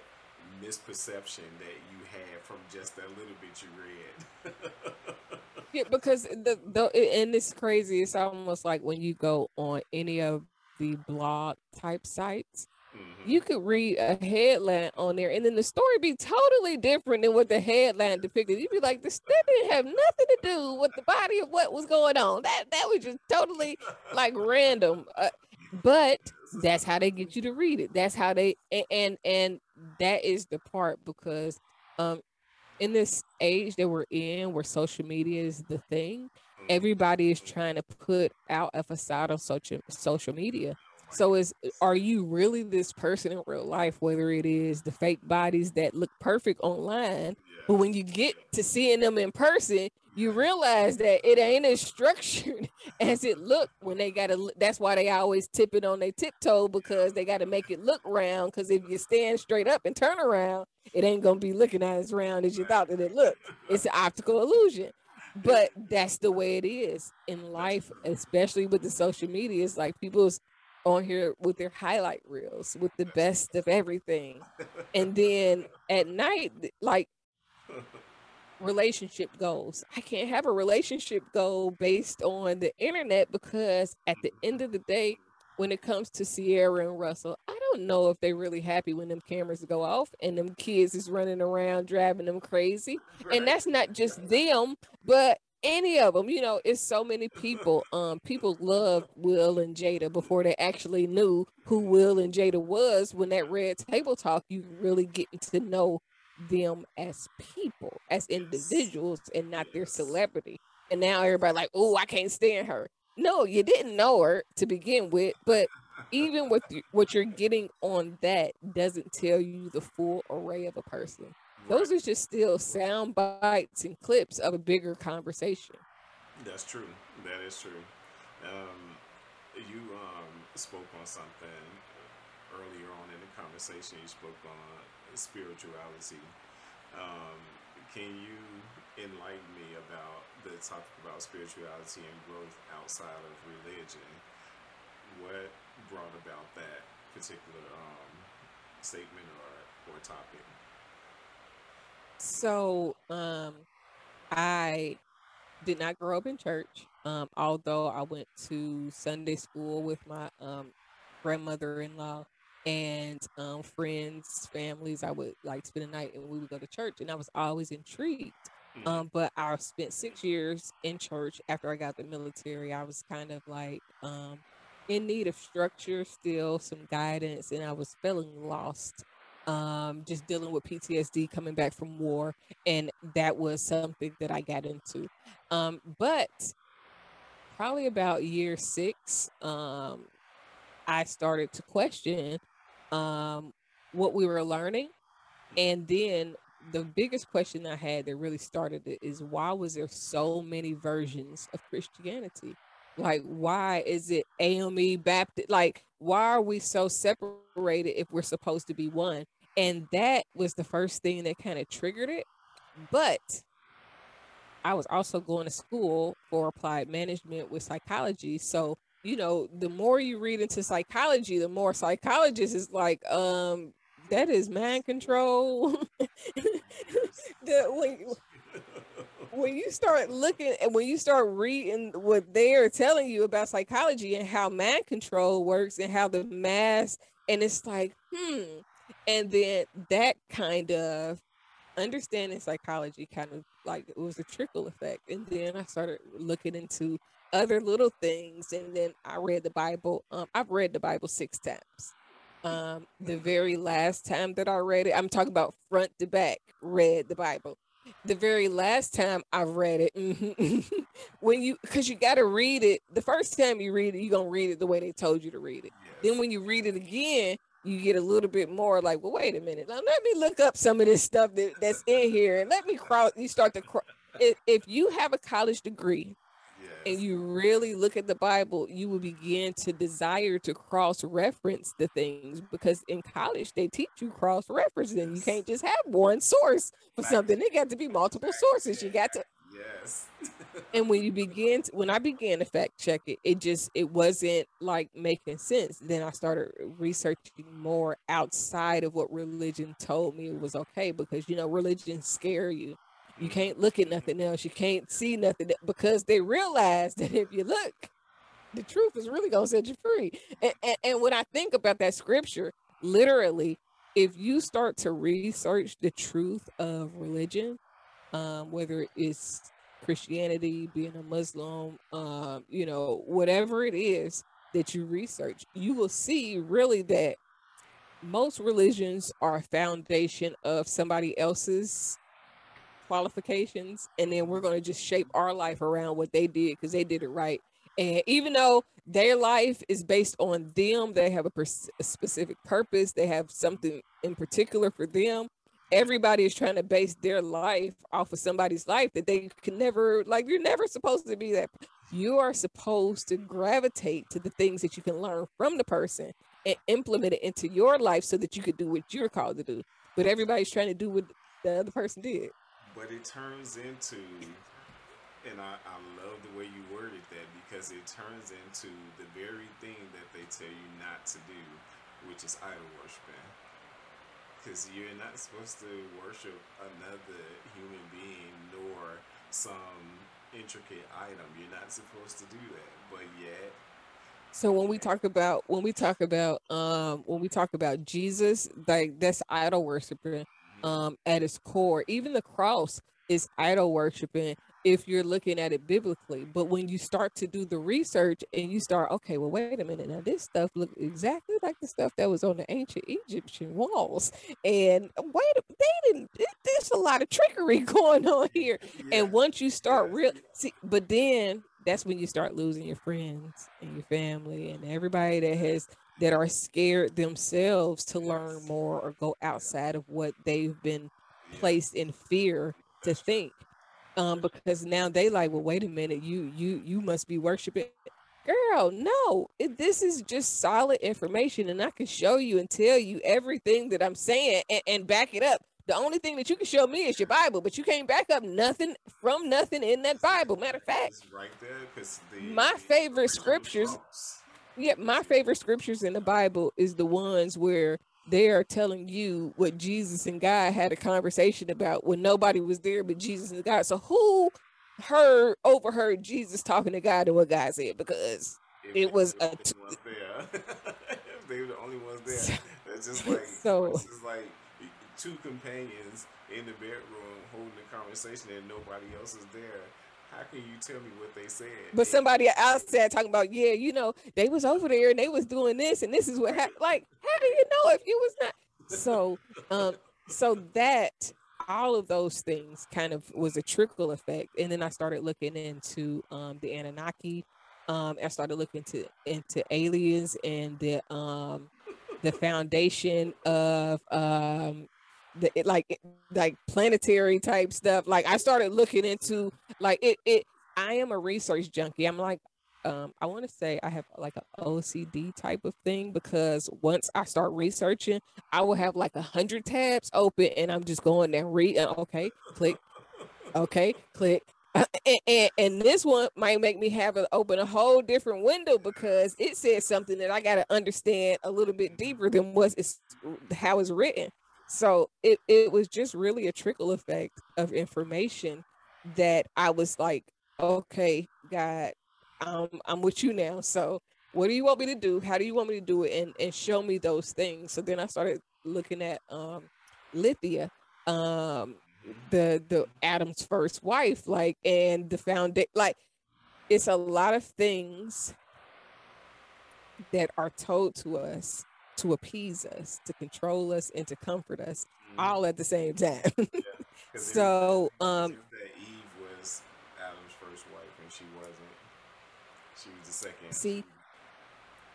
misperception that you had from just that little bit you read. *laughs* yeah, because the the and it's crazy. It's almost like when you go on any of the blog type sites. Mm-hmm. You could read a headline on there, and then the story be totally different than what the headline depicted. You'd be like, "This didn't have nothing to do with the body of what was going on. That that was just totally like random." Uh, but that's how they get you to read it that's how they and and, and that is the part because um in this age that we're in where social media is the thing everybody is trying to put out a facade on social social media so is are you really this person in real life whether it is the fake bodies that look perfect online but when you get to seeing them in person you realize that it ain't as structured *laughs* as it looked when they got to that's why they always tip it on their tiptoe because they got to make it look round because if you stand straight up and turn around it ain't gonna be looking as round as you thought that it looked. It's an optical illusion. But that's the way it is in life especially with the social media. It's like people's on here with their highlight reels with the best of everything and *laughs* then at night like relationship goals. I can't have a relationship goal based on the internet because at the end of the day, when it comes to Ciara and Russell, I don't know if they're really happy when them cameras go off and them kids is running around driving them crazy. Right. And that's not just them, but any of them. You know, it's so many people. Um, people loved Will and Jada before they actually knew who Will and Jada was. When that red table talk, you really getting to know them as people, as individuals, and not their celebrity. And now everybody like, oh, I can't stand her. No, you didn't know her to begin with, but even with what you're getting on that doesn't tell you the full array of a person. Those are just still sound bites and clips of a bigger conversation. That's true. That is true. Um, you um, spoke on something earlier on in the conversation. You spoke on spirituality. Um, can you enlighten me about the topic about spirituality and growth outside of religion? What brought about that particular um, statement or, or topic? So, um, I did not grow up in church, um, although I went to Sunday school with my um, grandmother in law and um, friends, families. I would like spend the night and we would go to church, and I was always intrigued. Mm. Um, but I spent six years in church after I got the military. I was kind of like um, in need of structure, still some guidance, and I was feeling lost. Um, just dealing with PTSD coming back from war, and that was something that I got into. Um, but probably about year six, um, I started to question um, what we were learning and then the biggest question I had that really started it is why was there so many versions of Christianity? Like, why is it AME Baptist? Like, why are we so separated if we're supposed to be one? And that was the first thing that kind of triggered it. But I was also going to school for applied management with psychology. So, you know, the more you read into psychology, the more psychologists is like, um, that is mind control. *laughs* the, when, when you start looking and when you start reading what they're telling you about psychology and how mind control works and how the mass and it's like hmm and then that kind of understanding psychology kind of like it was a trickle effect and then i started looking into other little things and then i read the bible um, i've read the bible six times. Um, the very last time that i read it i'm talking about front to back read the bible the very last time I read it, mm-hmm, *laughs* when you because you got to read it the first time you read it, you're gonna read it the way they told you to read it. Yes. Then when you read it again, you get a little bit more like, well, wait a minute, now let me look up some of this stuff that, that's in here and let me cross. You start to cross. If, if you have a college degree and you really look at the Bible, you will begin to desire to cross reference the things because in college they teach you cross referencing. You can't just have one source for something. It got to be multiple sources. You got to Yes. and when you begin to, when I began to fact check it, it just it wasn't like making sense. Then I started researching more outside of what religion told me it was okay because you know religion scare you you can't look at nothing else. You can't see nothing because they realize that if you look, the truth is really gonna set you free. And, and, and when I think about that scripture, literally, if you start to research the truth of religion, um, whether it's Christianity, being a Muslim, um, you know, whatever it is that you research, you will see really that most religions are a foundation of somebody else's qualifications and then we're going to just shape our life around what they did because they did it right. And even though their life is based on them they have a, a specific purpose they have something in particular for them everybody is trying to base their life off of somebody's life that they can never like you're never supposed to be that you are supposed to gravitate to the things that you can learn from the person and implement it into your life so that you could do what you're called to do. But everybody's trying to do what the other person did but it turns into and I, I love the way you worded that because it turns into the very thing that they tell you not to do, which is idol worshiping. Because you're not supposed to worship another human being nor some intricate item. You're not supposed to do that. But yet so when we talk about when we talk about um when we talk about Jesus, like that's idol worshiping um, at its core. Even the cross is idol worshiping if you're looking at it biblically. But when you start to do the research and you start, okay, well, wait a minute. Now, this stuff looks exactly like the stuff that was on the ancient Egyptian walls. And wait, they didn't, there's a lot of trickery *laughs* going on here. Yeah. And once you start real, see, but then that's when you start losing your friends and your family and everybody that has that are scared themselves to learn more or go outside of what they've been placed in fear to think. Um because now they like well wait a minute you you you must be worshiping. Girl no it, this is just solid information and i can show you and tell you everything that i'm saying and, and back it up. The only thing that you can show me is your bible but you can't back up nothing from nothing in that bible. Matter of fact right there the, my favorite scriptures yeah, my favorite scriptures in the Bible is the ones where they are telling you what Jesus and God had a conversation about when nobody was there but Jesus and God. So who heard overheard Jesus talking to God and what God said? Because if it was a t- *laughs* they were the only ones there. It's just *laughs* like so it's just like two companions in the bedroom holding a conversation and nobody else is there how can you tell me what they said? But somebody outside talking about, yeah, you know, they was over there and they was doing this and this is what happened. Like, how do you know if you was not? So, um, so that all of those things kind of was a trickle effect, and then I started looking into um, the Anunnaki. Um, I started looking into into aliens and the um, the foundation of um, the it, like like planetary type stuff. Like I started looking into like it it I am a research junkie. I'm like um, I want to say I have like an OCD type of thing because once I start researching, I will have like a hundred tabs open and I'm just going there and read. Okay, click. Okay, click. Uh, and, and, and, this one might make me have to open a whole different window because it says something that I got to understand a little bit deeper than what it's how it's written. So it, it was just really a trickle effect of information that I was like, okay, God, um, I'm with you now. So what do you want me to do? How do you want me to do it? And and show me those things. So then I started looking at um Lilith, um, the the Adam's first wife, like and the foundation like it's a lot of things that are told to us to appease us, to control us, and to comfort us mm-hmm. all at the same time. yeah, *laughs* so um that Eve was Adam's first wife and she wasn't. She was the second. See,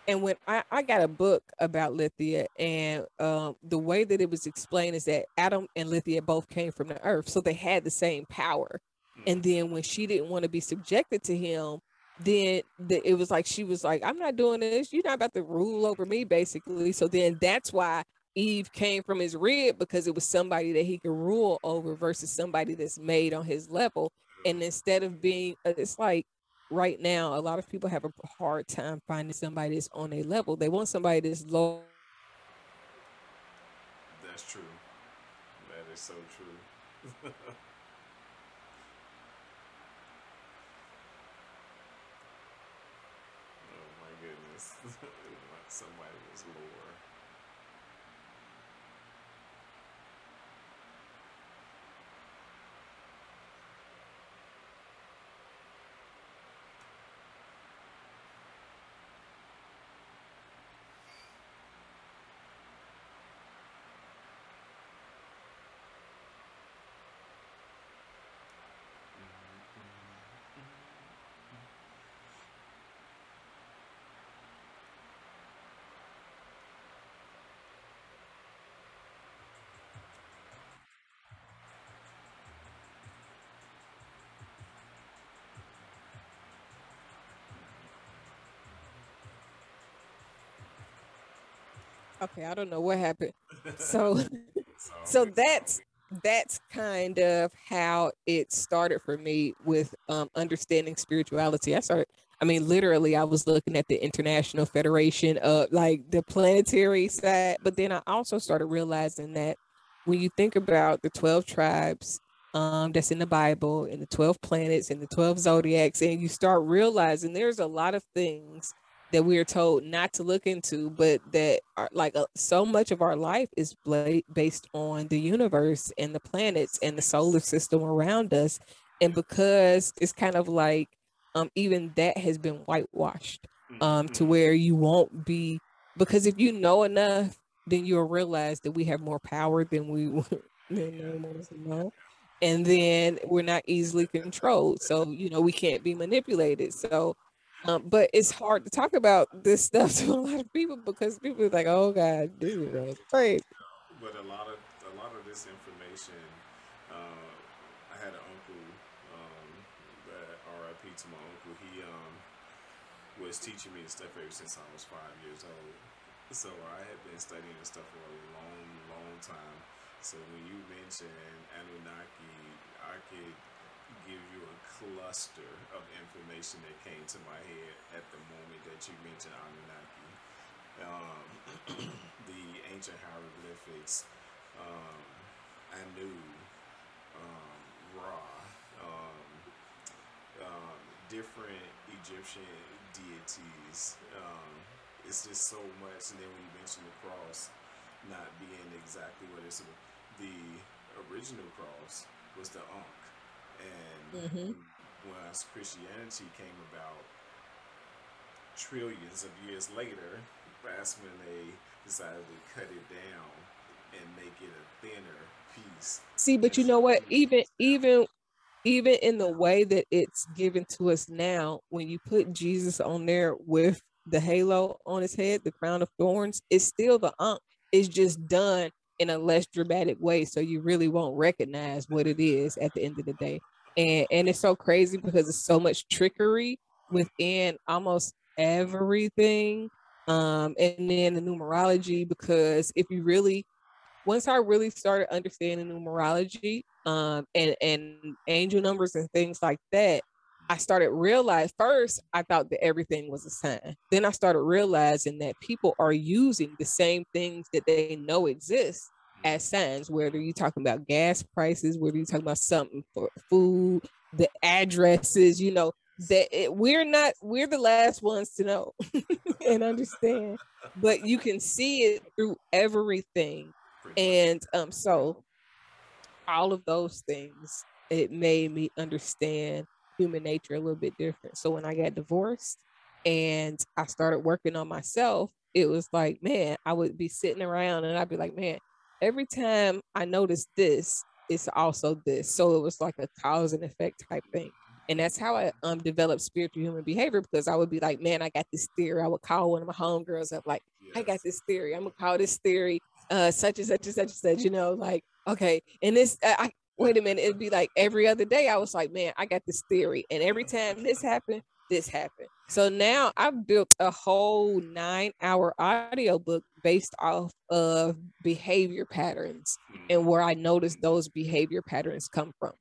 and when I, I got a book about Lilith, and um, the way that it was explained is that Adam and Lilith both came from the earth, so they had the same power. Mm. And then when she didn't want to be subjected to him, then the, it was like she was like, "I'm not doing this. You're not about to rule over me, basically." So then that's why Eve came from his rib because it was somebody that he could rule over versus somebody that's made on his level. And instead of being, uh, it's like right now, a lot of people have a hard time finding somebody that's on a level. They want somebody that's low. That's true. That is so true. *laughs* oh my goodness. somebody was lower. Okay, I don't know what happened. So *laughs* *laughs* so that's that's kind of how it started for me with um, understanding spirituality. I started, I mean, literally, I was looking at the International Federation of like the planetary side, but then I also started realizing that when you think about the 12 tribes um, that's in the Bible and the 12 planets and the 12 zodiacs, and you start realizing there's a lot of things that we are told not to look into, but that are, like uh, so much of our life is bla- based on the universe and the planets and the solar system around us. And because it's kind of like um, even that has been whitewashed um, to mm-hmm. where you won't be, because if you know enough, then you'll realize that we have more power than we *laughs* than know. And then we're not easily controlled. So, you know, we can't be manipulated. So, um, but it's hard to talk about this stuff *laughs* to a lot of people because people are like, "Oh God, this is crazy." But a lot of a lot of this information, uh, I had an uncle, um, that R.I.P. to my uncle. He um, was teaching me stuff ever since I was five years old. So I had been studying this stuff for a long, long time. So when you mention Anunnaki, I could give you a cluster of information that came to my head at the moment that you mentioned Anunnaki. Um, *clears throat* the ancient hieroglyphics, um, Anu, um, Ra, um, um, different Egyptian deities. Um, it's just so much. And then when you mention the cross not being exactly what it's, the original cross was the Ankh and mm-hmm. once Christianity came about, trillions of years later, that's when they decided to cut it down and make it a thinner piece. See, but you know what? Even even even in the way that it's given to us now, when you put Jesus on there with the halo on his head, the crown of thorns, it's still the Ankh. It's just done in a less dramatic way so you really won't recognize what it is at the end of the day and and it's so crazy because it's so much trickery within almost everything um and then the numerology because if you really once i really started understanding numerology um and and angel numbers and things like that I started realize first I thought that everything was a sign. Then I started realizing that people are using the same things that they know exist as signs. Whether you're talking about gas prices, whether you're talking about something for food, the addresses, you know, that it, we're not we're the last ones to know *laughs* and understand, but you can see it through everything. And um, so all of those things it made me understand human nature a little bit different. So when I got divorced and I started working on myself, it was like, man, I would be sitting around and I'd be like, man, every time I notice this, it's also this. So it was like a cause and effect type thing. And that's how I um developed spiritual human behavior because I would be like, man, I got this theory. I would call one of my homegirls up, like, yes. I got this theory. I'm gonna call this theory uh such and such and such and such, you know, like, okay. And this uh, I wait a minute, it'd be like every other day. I was like, man, I got this theory. And every time this happened, this happened. So now I've built a whole nine hour audio book based off of behavior patterns and mm-hmm. where I noticed those behavior patterns come from.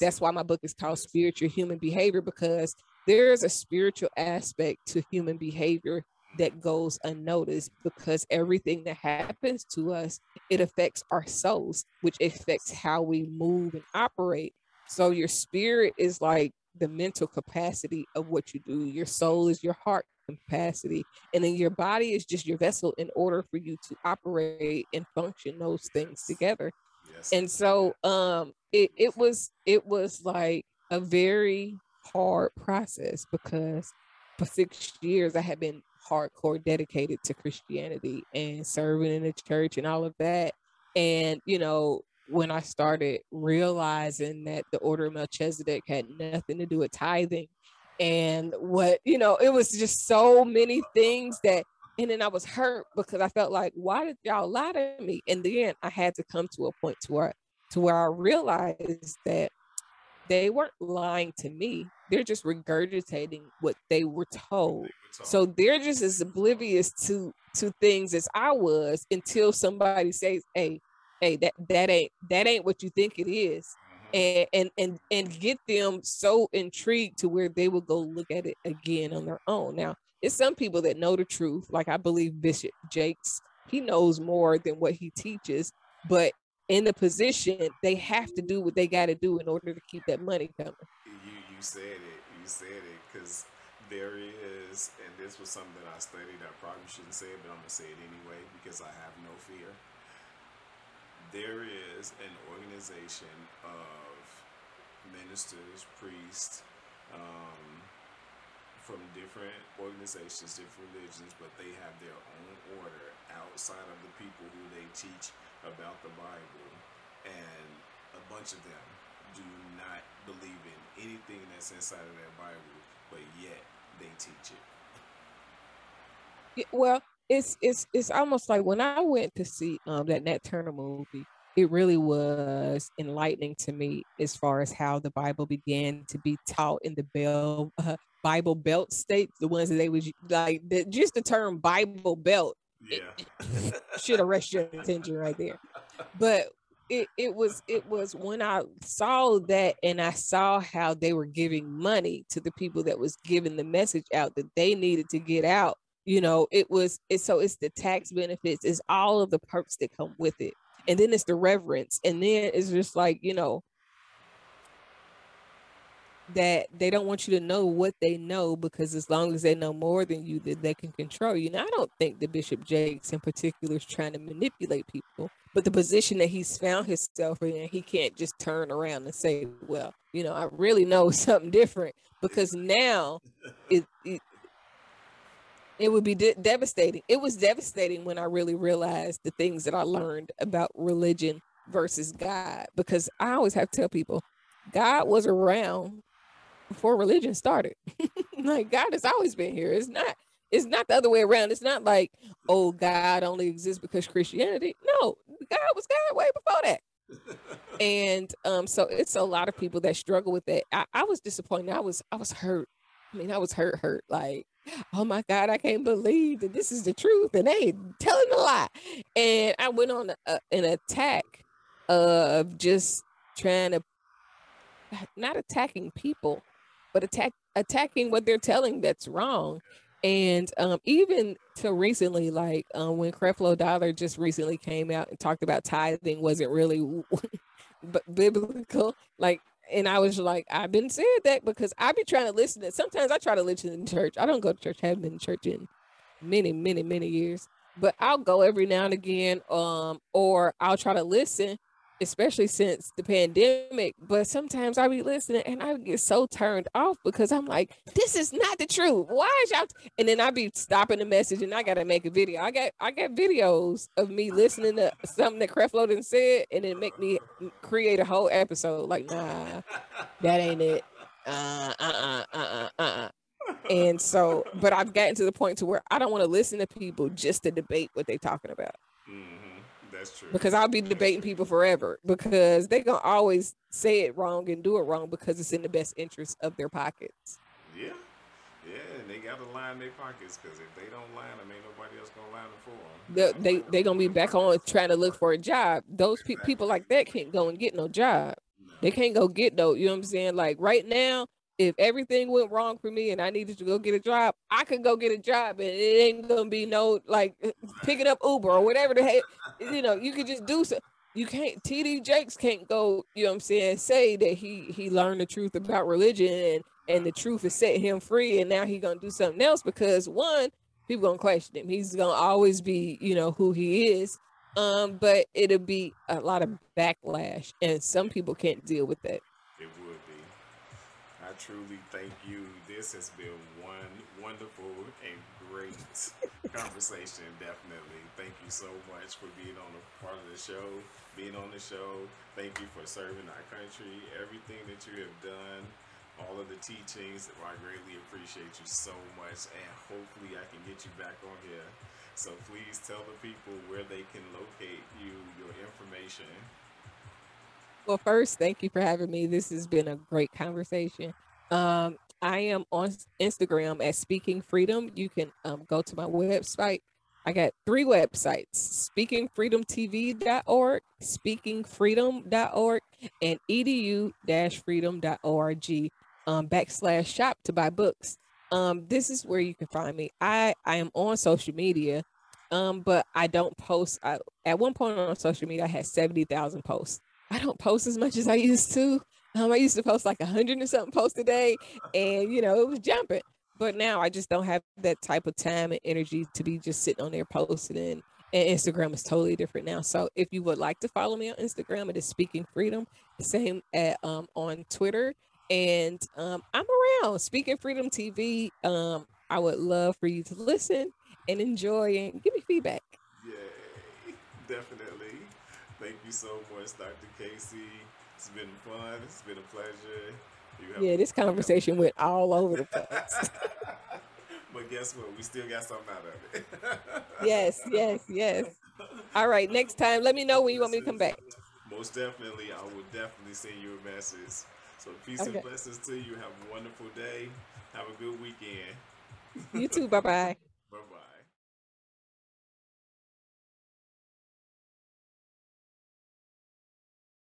That's why my book is called Spiritual Human Behavior because there's a spiritual aspect to human behavior that goes unnoticed because everything that happens to us it affects our souls which affects how we move and operate so your spirit is like the mental capacity of what you do your soul is your heart capacity and then your body is just your vessel in order for you to operate and function those things together yes. and so um it, it was it was like a very hard process because for six years i had been hardcore dedicated to Christianity and serving in the church and all of that. And, you know, when I started realizing that the order of Melchizedek had nothing to do with tithing and what, you know, it was just so many things that, and then I was hurt because I felt like, why did y'all lie to me? And then I had to come to a point to where, to where I realized that they weren't lying to me. They're just regurgitating what they were told. So they're just as oblivious to to things as I was until somebody says, "Hey, hey, that that ain't that ain't what you think it is." Mm-hmm. And, and and and get them so intrigued to where they will go look at it again on their own. Now, it's some people that know the truth, like I believe Bishop Jakes. He knows more than what he teaches, but in the position, they have to do what they got to do in order to keep that money coming. You you said it. You said it because there is, and this was something that I studied. I probably shouldn't say it, but I'm gonna say it anyway because I have no fear. There is an organization of ministers, priests, um, from different organizations, different religions, but they have their own order outside of the people who they teach about the Bible, and a bunch of them do not believe in anything that's inside of that Bible, but yet they teach it. well, it's it's it's almost like when I went to see um that Nat Turner movie, it really was enlightening to me as far as how the Bible began to be taught in the Bell uh, Bible Belt states, the ones that they was like the, just the term Bible Belt yeah. should arrest your attention right there. But it, it was it was when I saw that and I saw how they were giving money to the people that was giving the message out that they needed to get out. You know, it was it so it's the tax benefits, it's all of the perks that come with it. And then it's the reverence. And then it's just like, you know, that they don't want you to know what they know because as long as they know more than you, that they can control you. Now, I don't think the Bishop Jakes in particular is trying to manipulate people, but the position that he's found himself in, he can't just turn around and say, "Well, you know, I really know *laughs* something different," because now it it, it would be de- devastating. It was devastating when I really realized the things that I learned about religion versus God, because I always have to tell people God was around before religion started. *laughs* like God has always been here. It's not it's not the other way around. It's not like, oh, God only exists because Christianity. No, God was God way before that. and um, so it's a lot of people that struggle with that. I, I was disappointed. I was I was hurt. I mean, I was hurt, hurt. Like, oh my God, I can't believe that this is the truth, and they telling a lie. And I went on a, an attack of just trying to *sighs* not attacking people, but attack attacking what they're telling that's wrong. And um, even to recently, like um, when Creflo Dollar just recently came out and talked about tithing wasn't really *laughs* but biblical, like and I was like, I've been saying that because I've been trying to listen to sometimes I try to listen in church. I don't go to church, haven't been in church in many, many, many years. But I'll go every now and again, um, or I'll try to listen especially since the pandemic. But sometimes I be listening and I get so turned off because I'm like, this is not the truth. Why is y'all? And then I be stopping the message and I gotta make a video. I got I got videos of me listening to something that Creflo didn't said and it make me create a whole episode. Like, nah, that ain't it. Uh uh uh uh uh uh. And so, but I've gotten to the point to where I don't want to listen to people just to debate what they're talking about. That's true. Because I'll be debating people forever because they're gonna always say it wrong and do it wrong because it's in the best interest of their pockets. Yeah. Yeah, and they gotta line their pockets because if they don't line them, ain't nobody else gonna line them for them. They they they gonna be back on trying to look for a job. Those pe- people like that can't go and get no job. No. They can't go get no. You know what I'm saying? Like right now, if everything went wrong for me and I needed to go get a job, I could go get a job and it ain't gonna be no like *laughs* picking up Uber or whatever the heck. You know, you could just do so. You can't. TD Jakes can't go. You know what I'm saying? Say that he he learned the truth about religion and and the truth has set him free and now he gonna do something else because one people gonna question him. He's gonna always be you know who he is. Um, but it'll be a lot of backlash and some people can't deal with that truly thank you. This has been one wonderful and great *laughs* conversation, definitely. Thank you so much for being on a part of the show, being on the show. Thank you for serving our country, everything that you have done, all of the teachings. I greatly appreciate you so much, and hopefully, I can get you back on here. So please tell the people where they can locate you, your information. Well, first, thank you for having me. This has been a great conversation. Um, I am on Instagram at Speaking Freedom. You can um, go to my website. I got three websites speakingfreedomtv.org, speakingfreedom.org, and edu freedom.org um, backslash shop to buy books. Um, this is where you can find me. I, I am on social media, um, but I don't post. I, at one point on social media, I had 70,000 posts. I don't post as much as I used to. Um, I used to post like a hundred and something posts a day, and you know it was jumping. But now I just don't have that type of time and energy to be just sitting on there posting. And, and Instagram is totally different now. So if you would like to follow me on Instagram, it is Speaking Freedom. Same at um, on Twitter, and um, I'm around Speaking Freedom TV. Um, I would love for you to listen and enjoy and give me feedback. Yay, *laughs* definitely. Thank you so much, Dr. Casey. It's been fun. It's been a pleasure. yeah, this conversation went all over the place. *laughs* but guess what? We still got something out of it. *laughs* yes, yes, yes. All right. Next time, let me know when you want me to come back. Most definitely. I will definitely send you a message. So peace okay. and blessings to you. Have a wonderful day. Have a good weekend. you too. Bye bye. *laughs*